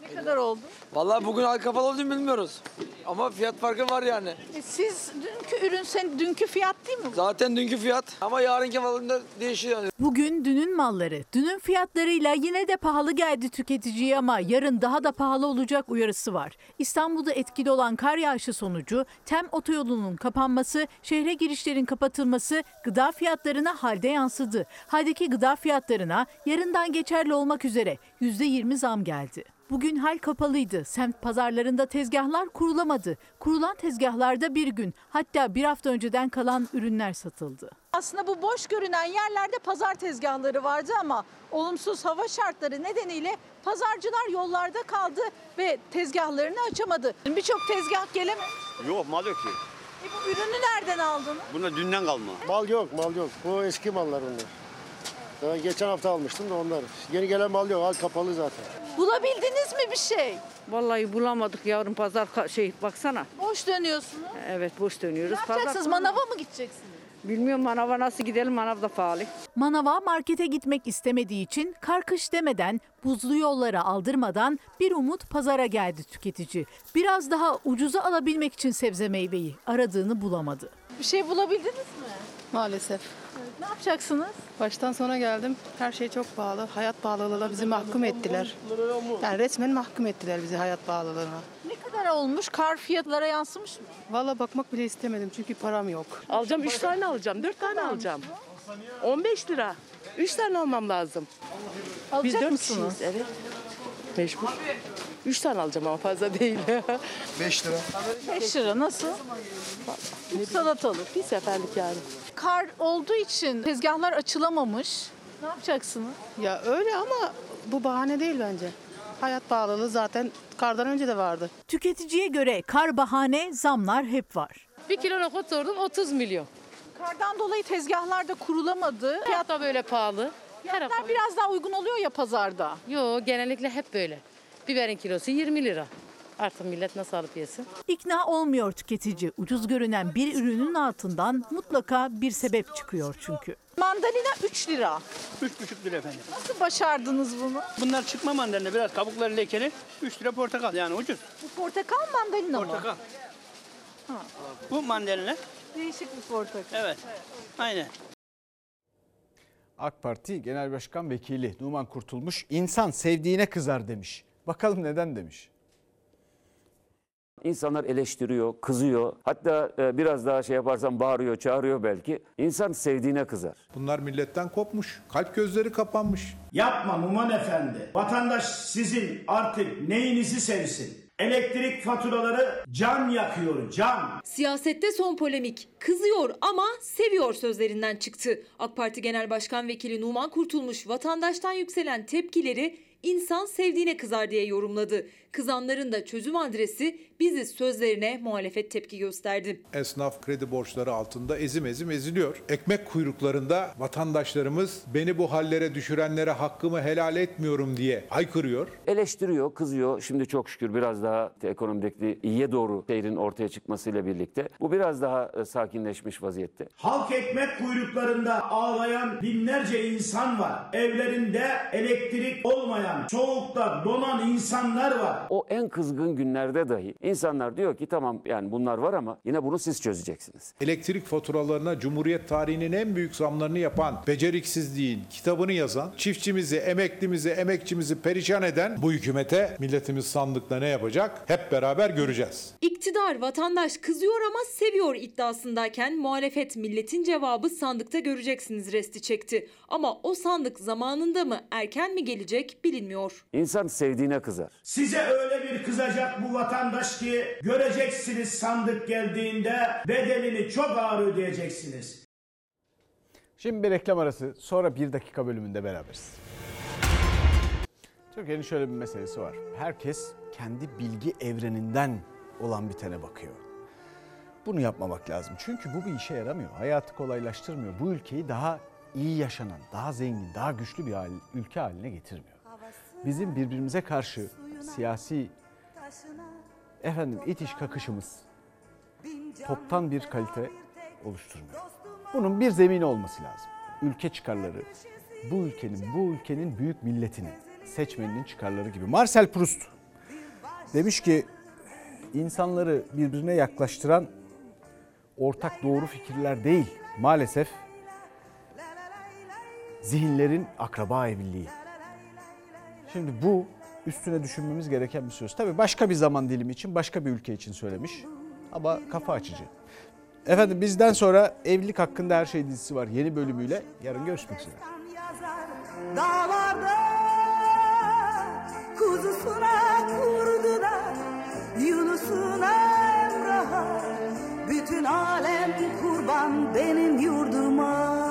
Ne kadar oldu? Vallahi bugün arka kapalı olduğunu bilmiyoruz. Ama fiyat farkı var yani. E siz dünkü ürün sen dünkü fiyat değil mi? bu? Zaten dünkü fiyat ama yarınki malında değişiyor yani. Bugün dünün malları, dünün fiyatlarıyla yine de pahalı geldi tüketiciye ama yarın daha da pahalı olacak uyarısı var. İstanbul'da etkili olan kar yağışı sonucu tem otoyolunun kapanması, şehre girişlerin kapatılması gıda fiyatlarına halde yansıdı. Haldeki gıda fiyatlarına yarından geçerli olmak üzere %20 zam geldi. Bugün hal kapalıydı. Semt pazarlarında tezgahlar kurulamadı. Kurulan tezgahlarda bir gün hatta bir hafta önceden kalan ürünler satıldı. Aslında bu boş görünen yerlerde pazar tezgahları vardı ama olumsuz hava şartları nedeniyle pazarcılar yollarda kaldı ve tezgahlarını açamadı. Birçok tezgah gelemedi. Yok mal yok ki. E bu ürünü nereden aldınız? Bunda dünden kalma. Mal yok, mal yok. Bu eski mallar bunlar. Daha geçen hafta almıştım da onlar. Yeni gelen mal yok, hal kapalı zaten. Bulabildiniz mi bir şey? Vallahi bulamadık yavrum pazar ka- şey baksana. Boş dönüyorsunuz. Evet boş dönüyoruz. Ne yapacaksınız? Manava mı gideceksiniz? Bilmiyorum manava nasıl gidelim manav da pahalı. Manava markete gitmek istemediği için karkış demeden, buzlu yollara aldırmadan bir umut pazara geldi tüketici. Biraz daha ucuza alabilmek için sebze meyveyi aradığını bulamadı. Bir şey bulabildiniz mi? Maalesef. Ne yapacaksınız? Baştan sona geldim. Her şey çok pahalı. Hayat pahalılığına bizi mahkum ettiler. Yani resmen mahkum ettiler bizi hayat pahalılığına. Ne kadar olmuş? Kar fiyatlara yansımış mı? Valla bakmak bile istemedim çünkü param yok. Alacağım 3 tane alacağım, 4 tane alacağım. 15 lira. 3 tane almam lazım. Alacak Biz 4 mısınız? kişiyiz, evet. Mecbur. 3 tane alacağım ama fazla değil. 5 lira. 5 lira nasıl? Salatalık. Bir seferlik yani. Kar olduğu için tezgahlar açılamamış. Ne yapacaksınız? Ya öyle ama bu bahane değil bence. Hayat pahalılığı zaten kardan önce de vardı. Tüketiciye göre kar bahane, zamlar hep var. Bir kilo nohut sordum 30 milyon. Kardan dolayı tezgahlarda kurulamadı. Fiyat da böyle pahalı. Fiyatlar biraz daha uygun oluyor ya pazarda. Yo genellikle hep böyle. Biberin kilosu 20 lira. Artık millet nasıl alıp yesin? İkna olmuyor tüketici. Ucuz görünen bir ürünün altından mutlaka bir sebep çıkıyor çünkü. Mandalina 3 lira. 3,5 lira efendim. Nasıl başardınız bunu? Bunlar çıkma mandalina biraz kabukları lekeli. 3 lira portakal yani ucuz. Bu portakal mandalina mı? Portakal. Ha, Bu mandalina. değişik bir portakal. Evet. Aynen. AK Parti Genel Başkan Vekili Numan Kurtulmuş insan sevdiğine kızar demiş. Bakalım neden demiş. İnsanlar eleştiriyor, kızıyor. Hatta e, biraz daha şey yaparsan bağırıyor, çağırıyor belki. İnsan sevdiğine kızar. Bunlar milletten kopmuş. Kalp gözleri kapanmış. Yapma Numan Efendi. Vatandaş sizin artık neyinizi sevsin? Elektrik faturaları can yakıyor, can. Siyasette son polemik. Kızıyor ama seviyor sözlerinden çıktı. AK Parti Genel Başkan Vekili Numan Kurtulmuş vatandaştan yükselen tepkileri insan sevdiğine kızar diye yorumladı. Kızanların da çözüm adresi biziz sözlerine muhalefet tepki gösterdi. Esnaf kredi borçları altında ezim ezim eziliyor. Ekmek kuyruklarında vatandaşlarımız beni bu hallere düşürenlere hakkımı helal etmiyorum diye haykırıyor. Eleştiriyor, kızıyor. Şimdi çok şükür biraz daha ekonomideki iyiye doğru seyrin ortaya çıkmasıyla birlikte bu biraz daha e, sakinleşmiş vaziyette. Halk ekmek kuyruklarında ağlayan binlerce insan var. Evlerinde elektrik olmayan, soğukta donan insanlar var. O en kızgın günlerde dahi insanlar diyor ki tamam yani bunlar var ama yine bunu siz çözeceksiniz. Elektrik faturalarına Cumhuriyet tarihinin en büyük zamlarını yapan, beceriksizliğin kitabını yazan, çiftçimizi, emeklimizi, emekçimizi perişan eden bu hükümete milletimiz sandıkta ne yapacak? Hep beraber göreceğiz. İktidar vatandaş kızıyor ama seviyor iddiasındayken muhalefet milletin cevabı sandıkta göreceksiniz resti çekti. Ama o sandık zamanında mı erken mi gelecek bilinmiyor. İnsan sevdiğine kızar. Size öyle bir kızacak bu vatandaş ki göreceksiniz sandık geldiğinde bedelini çok ağır ödeyeceksiniz. Şimdi bir reklam arası sonra bir dakika bölümünde beraberiz. Türkiye'nin şöyle bir meselesi var. Herkes kendi bilgi evreninden olan bitene bakıyor. Bunu yapmamak lazım. Çünkü bu bir işe yaramıyor. Hayatı kolaylaştırmıyor. Bu ülkeyi daha iyi yaşanan, daha zengin, daha güçlü bir hal- ülke haline getirmiyor. Bizim birbirimize karşı siyasi efendim itiş kakışımız toptan bir kalite oluşturmuyor. Bunun bir zemini olması lazım. Ülke çıkarları, bu ülkenin, bu ülkenin büyük milletinin, seçmeninin çıkarları gibi. Marcel Proust demiş ki insanları birbirine yaklaştıran ortak doğru fikirler değil, maalesef zihinlerin akraba evliliği. Şimdi bu üstüne düşünmemiz gereken bir söz. Tabii başka bir zaman dilimi için, başka bir ülke için söylemiş ama kafa açıcı. Efendim bizden sonra evlilik hakkında her şey dizisi var yeni bölümüyle. Yarın görüşmek üzere. Dağlarda kuzusuna kurdu da Yunus'una Emrah'a Bütün alem kurban benim yurduma